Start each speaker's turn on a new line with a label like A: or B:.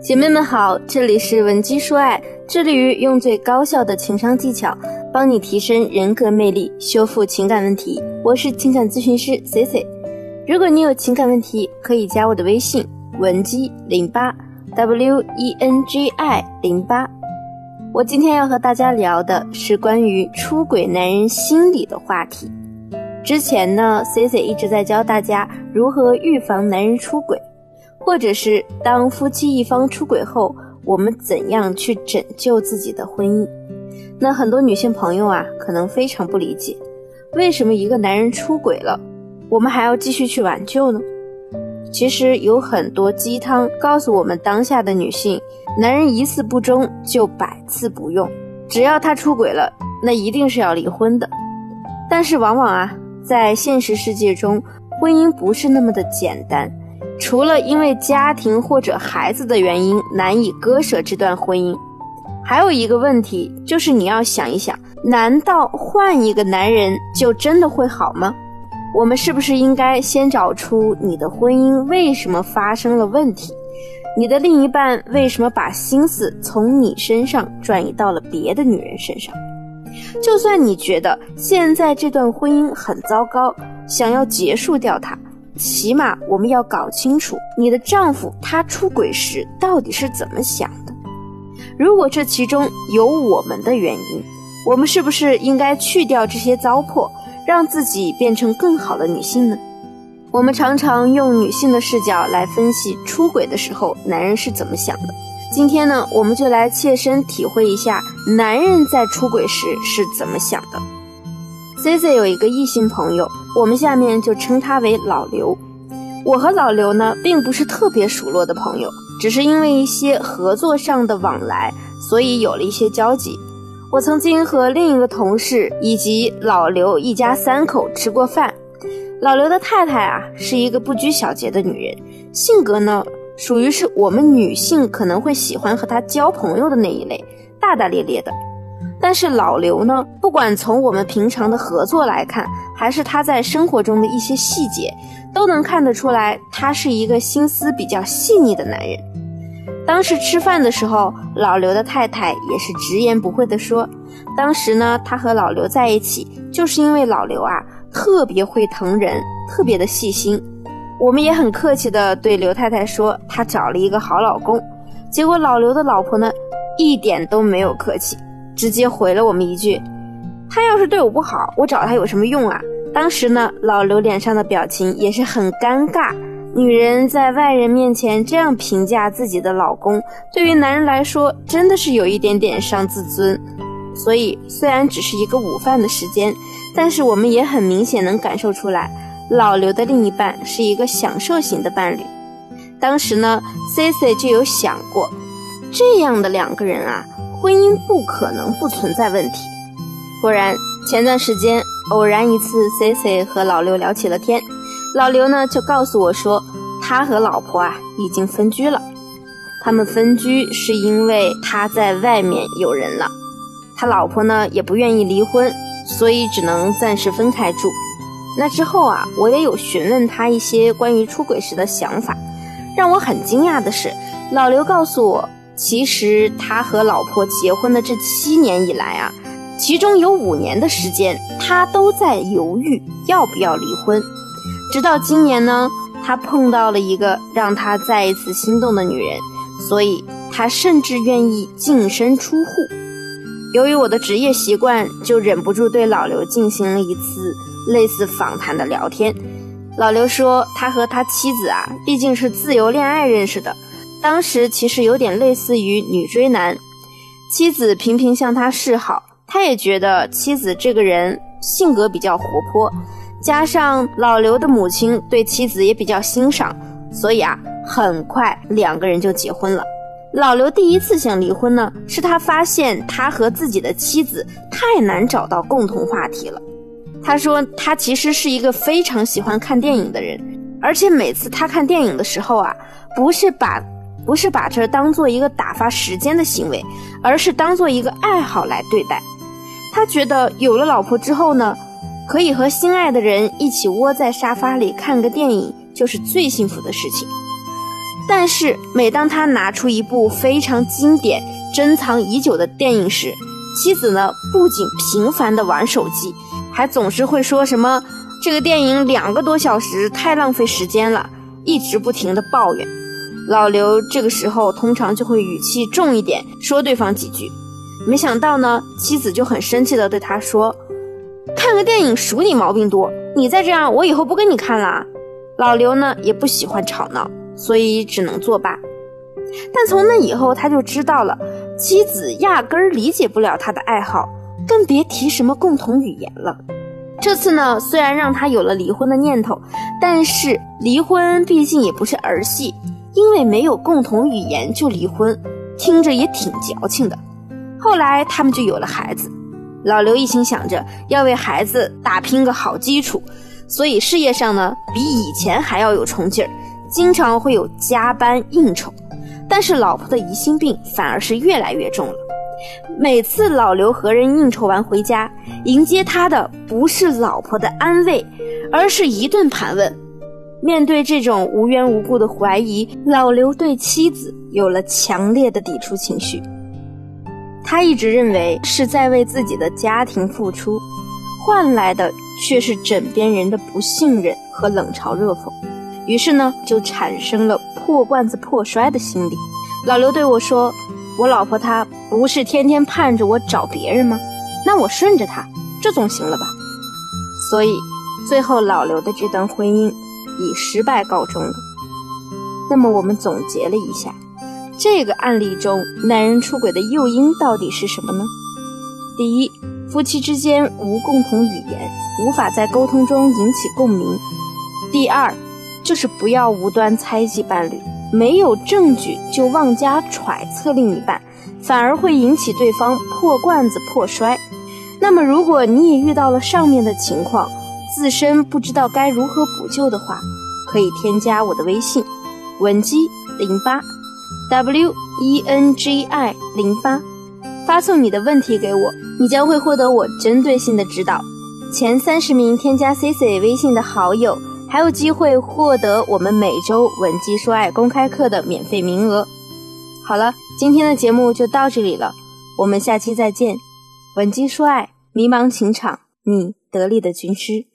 A: 姐妹们好，这里是文姬说爱，致力于用最高效的情商技巧，帮你提升人格魅力，修复情感问题。我是情感咨询师 C C。如果你有情感问题，可以加我的微信文姬零八 W E N G I 零八。我今天要和大家聊的是关于出轨男人心理的话题。之前呢，C C 一直在教大家如何预防男人出轨。或者是当夫妻一方出轨后，我们怎样去拯救自己的婚姻？那很多女性朋友啊，可能非常不理解，为什么一个男人出轨了，我们还要继续去挽救呢？其实有很多鸡汤告诉我们，当下的女性，男人一次不忠就百次不用，只要他出轨了，那一定是要离婚的。但是往往啊，在现实世界中，婚姻不是那么的简单。除了因为家庭或者孩子的原因难以割舍这段婚姻，还有一个问题就是你要想一想：难道换一个男人就真的会好吗？我们是不是应该先找出你的婚姻为什么发生了问题？你的另一半为什么把心思从你身上转移到了别的女人身上？就算你觉得现在这段婚姻很糟糕，想要结束掉它。起码我们要搞清楚你的丈夫他出轨时到底是怎么想的。如果这其中有我们的原因，我们是不是应该去掉这些糟粕，让自己变成更好的女性呢？我们常常用女性的视角来分析出轨的时候男人是怎么想的。今天呢，我们就来切身体会一下男人在出轨时是怎么想的。C C 有一个异性朋友，我们下面就称他为老刘。我和老刘呢，并不是特别熟络的朋友，只是因为一些合作上的往来，所以有了一些交集。我曾经和另一个同事以及老刘一家三口吃过饭。老刘的太太啊，是一个不拘小节的女人，性格呢，属于是我们女性可能会喜欢和她交朋友的那一类，大大咧咧的。但是老刘呢，不管从我们平常的合作来看，还是他在生活中的一些细节，都能看得出来，他是一个心思比较细腻的男人。当时吃饭的时候，老刘的太太也是直言不讳地说，当时呢，他和老刘在一起，就是因为老刘啊特别会疼人，特别的细心。我们也很客气地对刘太太说，她找了一个好老公。结果老刘的老婆呢，一点都没有客气。直接回了我们一句：“他要是对我不好，我找他有什么用啊？”当时呢，老刘脸上的表情也是很尴尬。女人在外人面前这样评价自己的老公，对于男人来说真的是有一点点伤自尊。所以，虽然只是一个午饭的时间，但是我们也很明显能感受出来，老刘的另一半是一个享受型的伴侣。当时呢，C C 就有想过，这样的两个人啊。婚姻不可能不存在问题。果然，前段时间偶然一次，C C 和老刘聊起了天，老刘呢就告诉我说，他和老婆啊已经分居了。他们分居是因为他在外面有人了，他老婆呢也不愿意离婚，所以只能暂时分开住。那之后啊，我也有询问他一些关于出轨时的想法，让我很惊讶的是，老刘告诉我。其实他和老婆结婚的这七年以来啊，其中有五年的时间，他都在犹豫要不要离婚。直到今年呢，他碰到了一个让他再一次心动的女人，所以他甚至愿意净身出户。由于我的职业习惯，就忍不住对老刘进行了一次类似访谈的聊天。老刘说，他和他妻子啊，毕竟是自由恋爱认识的。当时其实有点类似于女追男，妻子频频向他示好，他也觉得妻子这个人性格比较活泼，加上老刘的母亲对妻子也比较欣赏，所以啊，很快两个人就结婚了。老刘第一次想离婚呢，是他发现他和自己的妻子太难找到共同话题了。他说他其实是一个非常喜欢看电影的人，而且每次他看电影的时候啊，不是把不是把这当做一个打发时间的行为，而是当做一个爱好来对待。他觉得有了老婆之后呢，可以和心爱的人一起窝在沙发里看个电影，就是最幸福的事情。但是每当他拿出一部非常经典、珍藏已久的电影时，妻子呢不仅频繁地玩手机，还总是会说什么这个电影两个多小时太浪费时间了，一直不停地抱怨。老刘这个时候通常就会语气重一点，说对方几句。没想到呢，妻子就很生气地对他说：“看个电影数你毛病多，你再这样，我以后不跟你看了。”老刘呢也不喜欢吵闹，所以只能作罢。但从那以后，他就知道了，妻子压根儿理解不了他的爱好，更别提什么共同语言了。这次呢，虽然让他有了离婚的念头，但是离婚毕竟也不是儿戏，因为没有共同语言就离婚，听着也挺矫情的。后来他们就有了孩子，老刘一心想着要为孩子打拼个好基础。所以事业上呢，比以前还要有冲劲儿，经常会有加班应酬。但是老婆的疑心病反而是越来越重了。每次老刘和人应酬完回家，迎接他的不是老婆的安慰，而是一顿盘问。面对这种无缘无故的怀疑，老刘对妻子有了强烈的抵触情绪。他一直认为是在为自己的家庭付出。换来的却是枕边人的不信任和冷嘲热讽，于是呢，就产生了破罐子破摔的心理。老刘对我说：“我老婆她不是天天盼着我找别人吗？那我顺着她，这总行了吧？”所以，最后老刘的这段婚姻以失败告终了。那么，我们总结了一下，这个案例中男人出轨的诱因到底是什么呢？第一。夫妻之间无共同语言，无法在沟通中引起共鸣。第二，就是不要无端猜忌伴侣，没有证据就妄加揣测另一半，反而会引起对方破罐子破摔。那么，如果你也遇到了上面的情况，自身不知道该如何补救的话，可以添加我的微信：文姬零八，W E N G I 零八。发送你的问题给我，你将会获得我针对性的指导。前三十名添加 C C 微信的好友，还有机会获得我们每周“吻鸡说爱”公开课的免费名额。好了，今天的节目就到这里了，我们下期再见。吻鸡说爱，迷茫情场，你得力的军师。